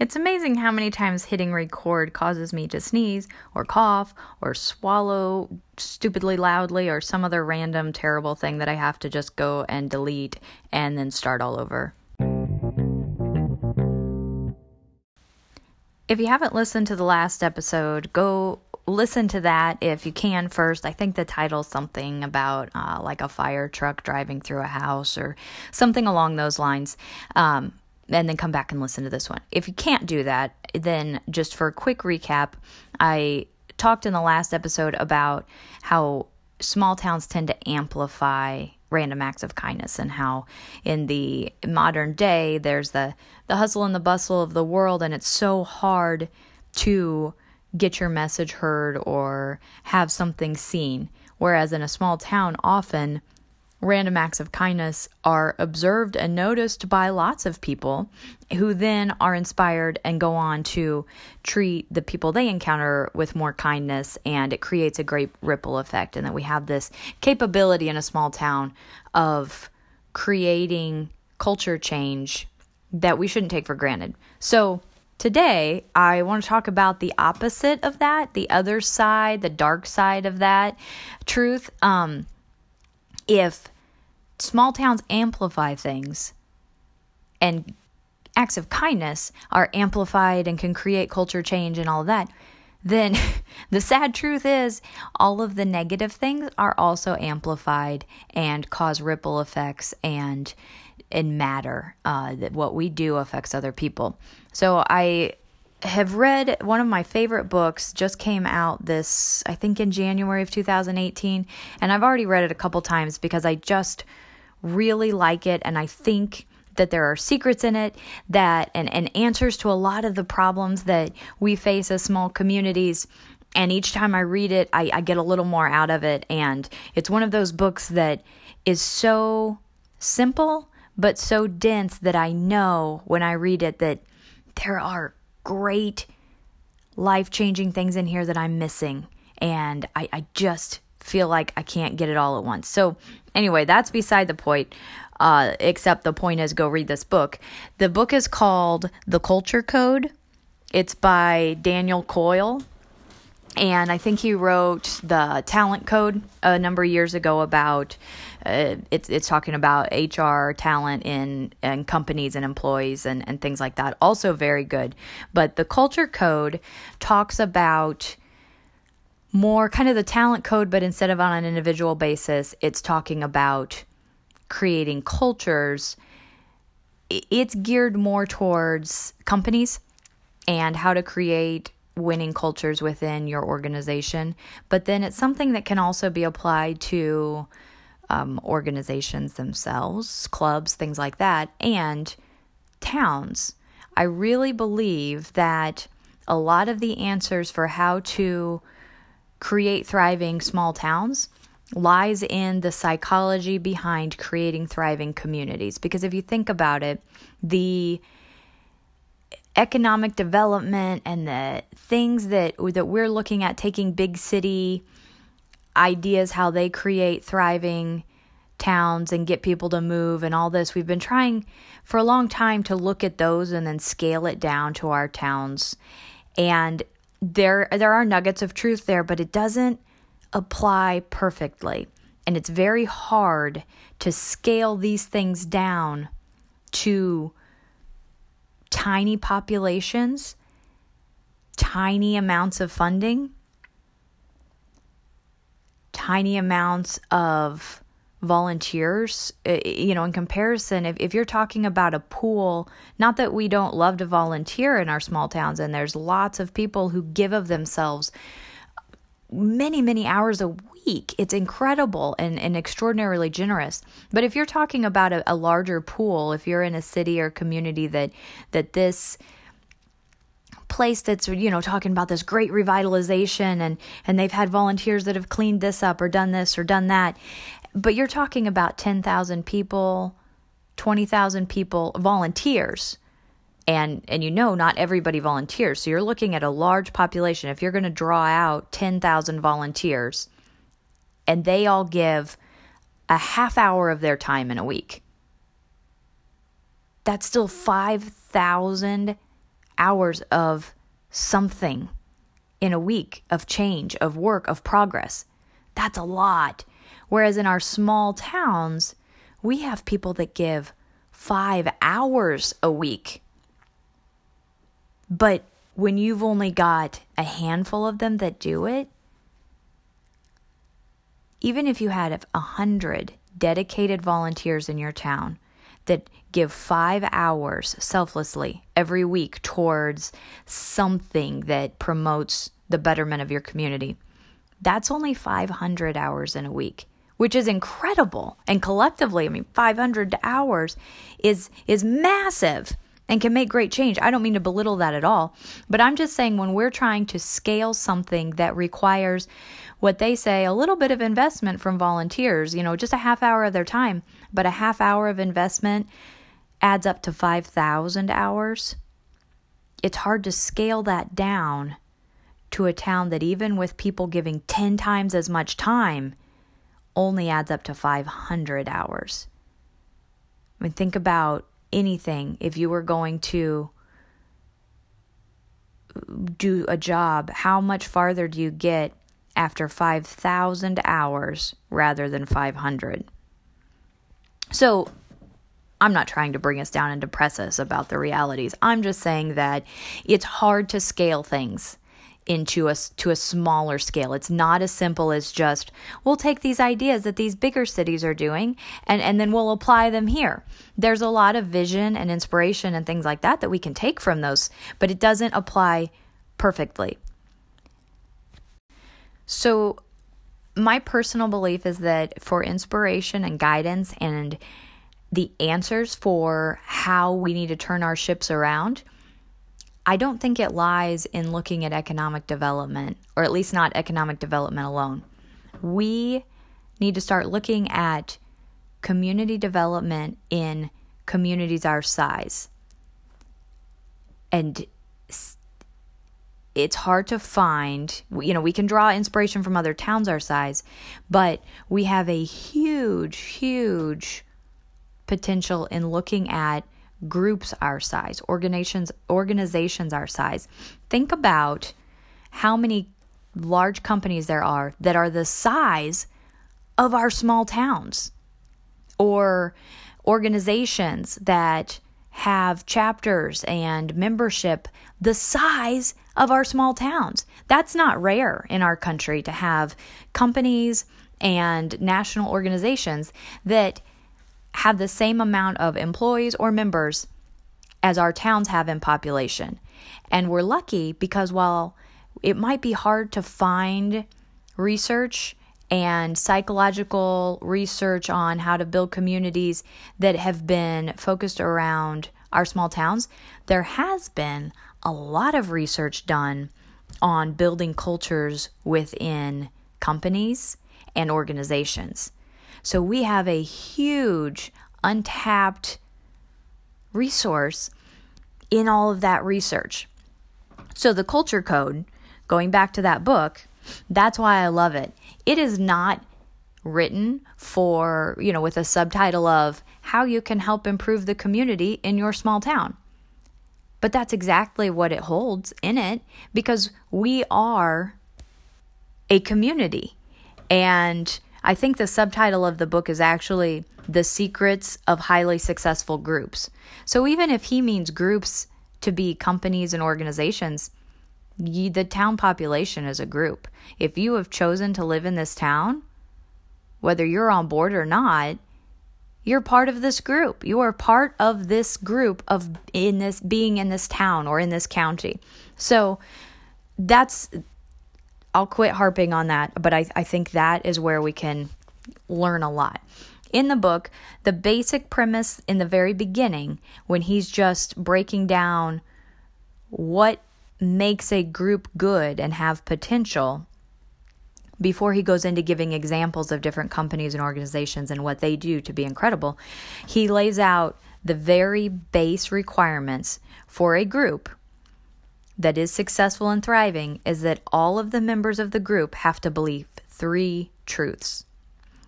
It's amazing how many times hitting record causes me to sneeze or cough or swallow stupidly loudly or some other random terrible thing that I have to just go and delete and then start all over. If you haven't listened to the last episode, go listen to that if you can first. I think the title's something about uh, like a fire truck driving through a house or something along those lines. Um, and then come back and listen to this one. If you can't do that, then just for a quick recap, I talked in the last episode about how small towns tend to amplify random acts of kindness and how in the modern day there's the the hustle and the bustle of the world and it's so hard to get your message heard or have something seen whereas in a small town often random acts of kindness are observed and noticed by lots of people who then are inspired and go on to treat the people they encounter with more kindness and it creates a great ripple effect and that we have this capability in a small town of creating culture change that we shouldn't take for granted. So Today, I want to talk about the opposite of that, the other side, the dark side of that truth. Um, if small towns amplify things and acts of kindness are amplified and can create culture change and all that, then the sad truth is all of the negative things are also amplified and cause ripple effects and and matter uh, that what we do affects other people. So i have read one of my favorite books just came out this i think in january of 2018 and i've already read it a couple times because i just really like it and i think that there are secrets in it that and, and answers to a lot of the problems that we face as small communities and each time i read it I, I get a little more out of it and it's one of those books that is so simple but so dense that i know when i read it that there are great life changing things in here that I'm missing. And I, I just feel like I can't get it all at once. So, anyway, that's beside the point. Uh, except the point is go read this book. The book is called The Culture Code. It's by Daniel Coyle and I think he wrote the Talent Code a number of years ago about uh, it's it's talking about HR talent in and companies and employees and and things like that. Also very good. But the Culture Code talks about more kind of the talent code, but instead of on an individual basis, it's talking about creating cultures. It's geared more towards companies and how to create winning cultures within your organization, but then it's something that can also be applied to um, organizations themselves, clubs, things like that, and towns. I really believe that a lot of the answers for how to create thriving small towns lies in the psychology behind creating thriving communities. Because if you think about it, the economic development and the things that that we're looking at taking big city ideas how they create thriving towns and get people to move and all this. We've been trying for a long time to look at those and then scale it down to our towns. And there there are nuggets of truth there but it doesn't apply perfectly. And it's very hard to scale these things down to tiny populations, tiny amounts of funding, tiny amounts of volunteers. You know in comparison if, if you're talking about a pool not that we don't love to volunteer in our small towns and there's lots of people who give of themselves many many hours a week. It's incredible and, and extraordinarily generous. But if you're talking about a, a larger pool if you're in a city or community that that this place that's you know talking about this great revitalization and and they've had volunteers that have cleaned this up or done this or done that but you're talking about 10,000 people 20,000 people volunteers and and you know not everybody volunteers so you're looking at a large population if you're going to draw out 10,000 volunteers and they all give a half hour of their time in a week that's still 5,000 hours of something in a week of change, of work, of progress. That's a lot. Whereas in our small towns, we have people that give five hours a week. But when you've only got a handful of them that do it, even if you had a hundred dedicated volunteers in your town that give five hours selflessly every week towards something that promotes the betterment of your community, that's only 500 hours in a week which is incredible. And collectively i mean 500 hours is is massive and can make great change. I don't mean to belittle that at all, but I'm just saying when we're trying to scale something that requires what they say a little bit of investment from volunteers, you know, just a half hour of their time, but a half hour of investment adds up to 5,000 hours. It's hard to scale that down to a town that even with people giving 10 times as much time only adds up to 500 hours. I mean, think about anything if you were going to do a job, how much farther do you get after 5,000 hours rather than 500? So, I'm not trying to bring us down and depress us about the realities. I'm just saying that it's hard to scale things into a to a smaller scale. It's not as simple as just we'll take these ideas that these bigger cities are doing and and then we'll apply them here. There's a lot of vision and inspiration and things like that that we can take from those, but it doesn't apply perfectly. So my personal belief is that for inspiration and guidance and the answers for how we need to turn our ships around, I don't think it lies in looking at economic development, or at least not economic development alone. We need to start looking at community development in communities our size. And it's hard to find, you know, we can draw inspiration from other towns our size, but we have a huge, huge potential in looking at groups our size, organizations organizations our size. Think about how many large companies there are that are the size of our small towns or organizations that have chapters and membership the size of our small towns. That's not rare in our country to have companies and national organizations that have the same amount of employees or members as our towns have in population. And we're lucky because while it might be hard to find research and psychological research on how to build communities that have been focused around our small towns, there has been a lot of research done on building cultures within companies and organizations. So we have a huge untapped resource in all of that research. So the culture code, going back to that book, that's why I love it. It is not written for, you know, with a subtitle of how you can help improve the community in your small town. But that's exactly what it holds in it because we are a community. And I think the subtitle of the book is actually The Secrets of Highly Successful Groups. So even if he means groups to be companies and organizations, the town population is a group. If you have chosen to live in this town, whether you're on board or not, you're part of this group. You are part of this group of in this being in this town or in this county. So that's I'll quit harping on that, but I, I think that is where we can learn a lot. In the book, the basic premise in the very beginning, when he's just breaking down what makes a group good and have potential, before he goes into giving examples of different companies and organizations and what they do to be incredible, he lays out the very base requirements for a group that is successful and thriving is that all of the members of the group have to believe three truths.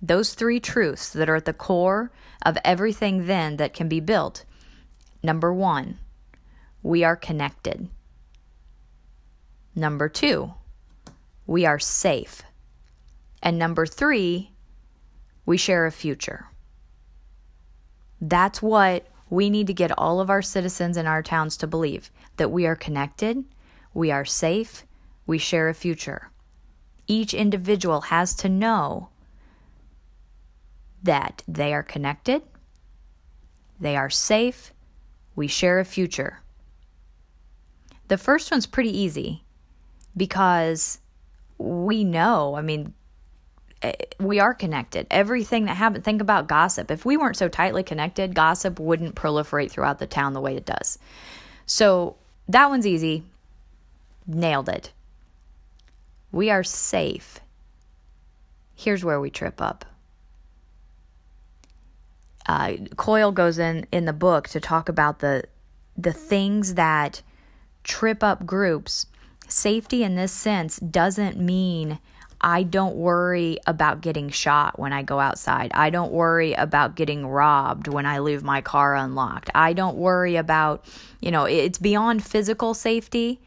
Those three truths that are at the core of everything then that can be built. Number one, we are connected. Number two, we are safe. And number three, we share a future. That's what we need to get all of our citizens in our towns to believe that we are connected, we are safe, we share a future. Each individual has to know that they are connected, they are safe, we share a future. The first one's pretty easy because we know, I mean, eh, we are connected. Everything that happened, think about gossip. If we weren't so tightly connected, gossip wouldn't proliferate throughout the town the way it does. So that one's easy. Nailed it. We are safe. Here's where we trip up. Uh, Coyle goes in in the book to talk about the the things that trip up groups Safety in this sense doesn't mean I don't worry about getting shot when I go outside. I don't worry about getting robbed when I leave my car unlocked. I don't worry about, you know, it's beyond physical safety.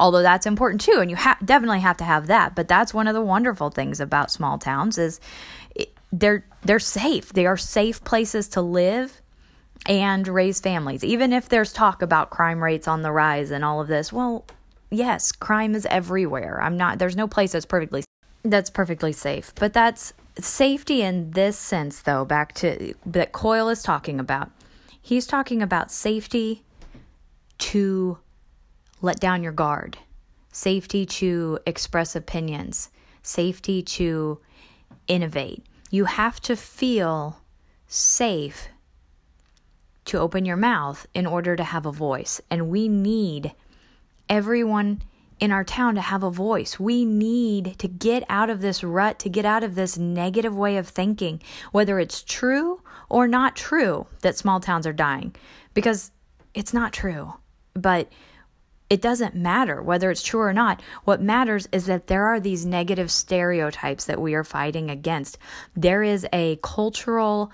Although that's important too and you ha- definitely have to have that, but that's one of the wonderful things about small towns is they're they're safe. They are safe places to live and raise families. Even if there's talk about crime rates on the rise and all of this, well, yes, crime is everywhere. I'm not there's no place that's perfectly that's perfectly safe. But that's safety in this sense though, back to that Coyle is talking about. He's talking about safety to let down your guard, safety to express opinions, safety to innovate. You have to feel safe to open your mouth in order to have a voice. And we need everyone in our town to have a voice. We need to get out of this rut, to get out of this negative way of thinking, whether it's true or not true that small towns are dying, because it's not true. But it doesn't matter whether it's true or not. What matters is that there are these negative stereotypes that we are fighting against. There is a cultural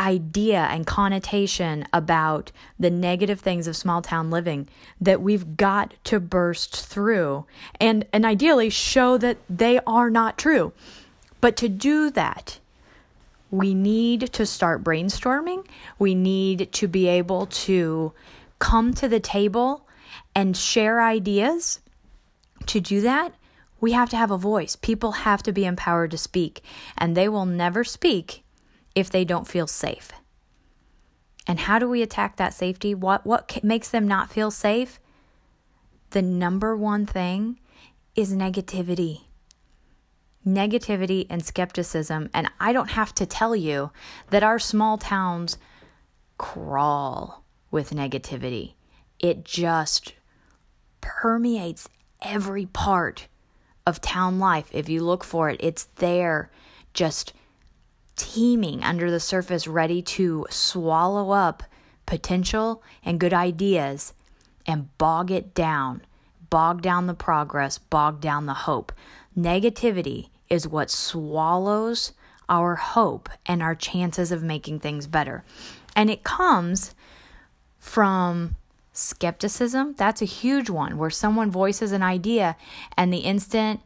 idea and connotation about the negative things of small town living that we've got to burst through and and ideally show that they are not true. But to do that we need to start brainstorming. We need to be able to come to the table and share ideas. To do that we have to have a voice. People have to be empowered to speak and they will never speak if they don't feel safe. And how do we attack that safety? What what makes them not feel safe? The number one thing is negativity. Negativity and skepticism, and I don't have to tell you that our small towns crawl with negativity. It just permeates every part of town life. If you look for it, it's there just teeming under the surface, ready to swallow up potential and good ideas and bog it down, bog down the progress, bog down the hope. Negativity is what swallows our hope and our chances of making things better. And it comes from skepticism. That's a huge one where someone voices an idea and the instant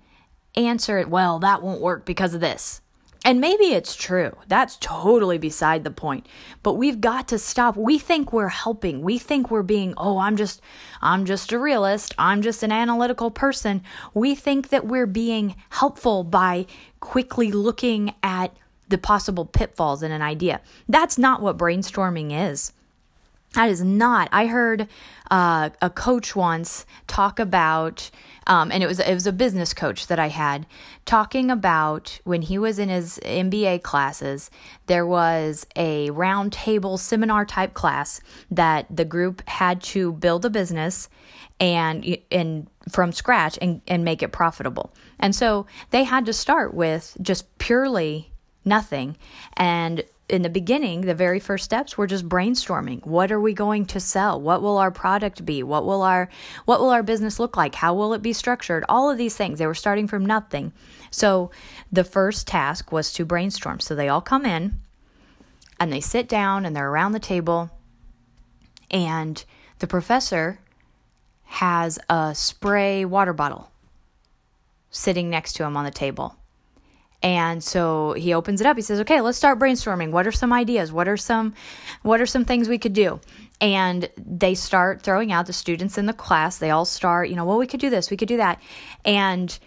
answer, well, that won't work because of this. And maybe it's true. That's totally beside the point. But we've got to stop. We think we're helping. We think we're being, "Oh, I'm just I'm just a realist. I'm just an analytical person." We think that we're being helpful by quickly looking at the possible pitfalls in an idea. That's not what brainstorming is. That is not. I heard uh, a coach once talk about, um, and it was it was a business coach that I had talking about when he was in his MBA classes. There was a round table seminar type class that the group had to build a business and and from scratch and and make it profitable. And so they had to start with just purely nothing and in the beginning, the very first steps were just brainstorming. What are we going to sell? What will our product be? What will our what will our business look like? How will it be structured? All of these things. They were starting from nothing. So, the first task was to brainstorm. So they all come in and they sit down and they're around the table and the professor has a spray water bottle sitting next to him on the table. And so he opens it up. He says, "Okay, let's start brainstorming. What are some ideas? What are some what are some things we could do?" And they start throwing out the students in the class. They all start, you know, well, we could do this, we could do that. And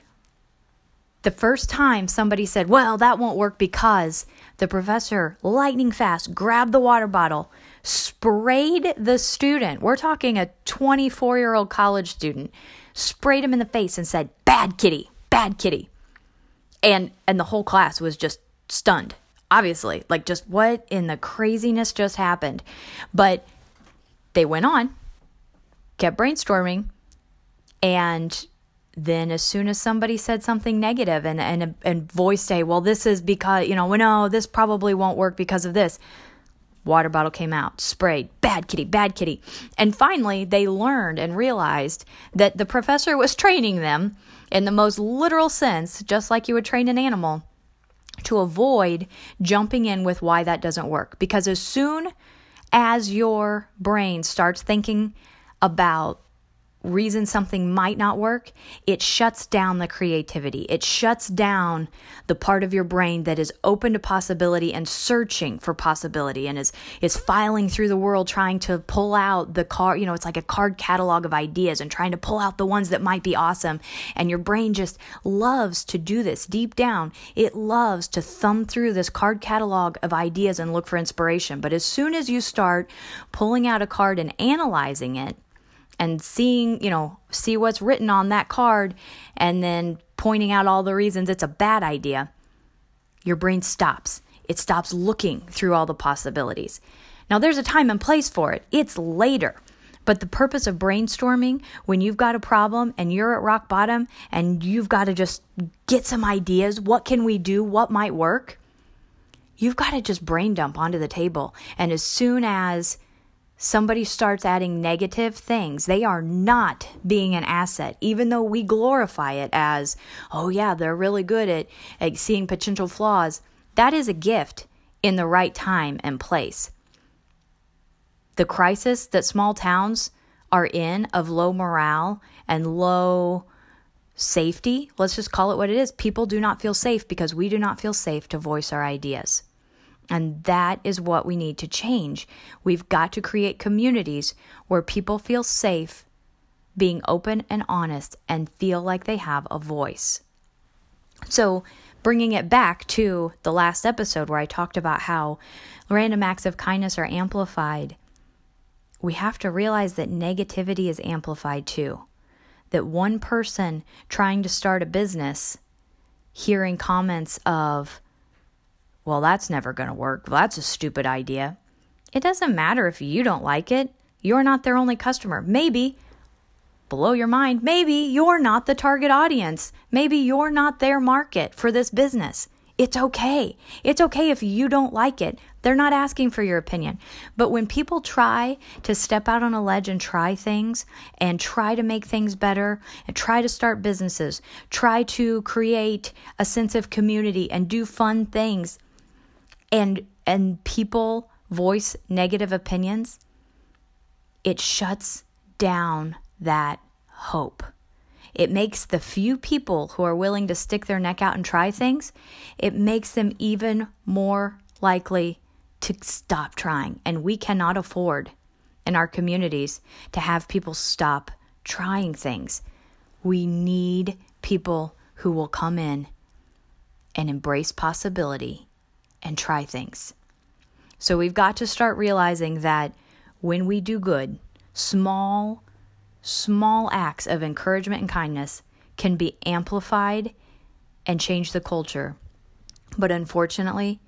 the first time somebody said, "Well, that won't work because the professor lightning fast grabbed the water bottle, sprayed the student. We're talking a 24-year-old college student. Sprayed him in the face and said, "Bad kitty, bad kitty." And and the whole class was just stunned obviously. Like just what in the craziness just happened? But they went on kept brainstorming and then as soon as somebody said something negative and and and voiced a well this is because you know well, no this probably won't work because of this water bottle came out sprayed bad kitty bad kitty. And finally they learned and realized that the professor was training them in the most literal sense, just like you would train an animal, to avoid jumping in with why that doesn't work. Because as soon as your brain starts thinking about reason something might not work, it shuts down the creativity. It shuts down the part of your brain that is open to possibility and searching for possibility and is is filing through the world trying to pull out the card, you know, it's like a card catalog of ideas and trying to pull out the ones that might be awesome. And your brain just loves to do this deep down. It loves to thumb through this card catalog of ideas and look for inspiration. But as soon as you start pulling out a card and analyzing it, and seeing, you know, see what's written on that card and then pointing out all the reasons it's a bad idea, your brain stops. It stops looking through all the possibilities. Now, there's a time and place for it, it's later. But the purpose of brainstorming, when you've got a problem and you're at rock bottom and you've got to just get some ideas, what can we do? What might work? You've got to just brain dump onto the table. And as soon as somebody starts adding negative things, they are not being an asset, even though we glorify it as, oh, yeah, they're really good at, at seeing potential flaws. That is a gift in the right time and place. The crisis that small towns are in of low morale and low safety, let's just call it what it is. People do not feel safe because we do not feel safe to voice our ideas. And that is what we need to change. We've got to create communities where people feel safe being open and honest and feel like they have a voice. So, bringing it back to the last episode where I talked about how random acts of kindness are amplified, we have to realize that negativity is amplified too. That one person trying to start a business, hearing comments of, well, that's never going to work. Well, that's a stupid idea. It doesn't matter if you don't like it. You're not their only customer. Maybe, blow your mind, maybe you're not the target audience. Maybe you're not their market for this business. It's okay. It's okay if you don't like it. They're not asking for your opinion. But when people try to step out on a ledge and try things and try to make things better and try to start businesses, try to create a sense of community and do fun things, and and people voice negative opinions, it shuts down that hope. It makes the few people who are willing to stick their neck out and try things, it makes them even more likely to stop trying. And we cannot afford in our communities to have people stop trying things. We need people who will come in and embrace possibility and try things. So we've got to start realizing that when we do good, small, small acts of encouragement and kindness can be amplified and change the culture. But unfortunately,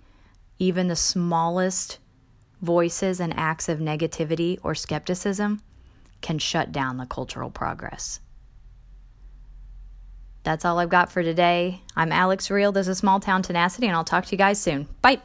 even the smallest voices and acts of negativity or skepticism can shut down the cultural progress. That's all I've got for today. I'm Alex Real. This is Small Town Tenacity, and I'll talk to you guys soon. Bye.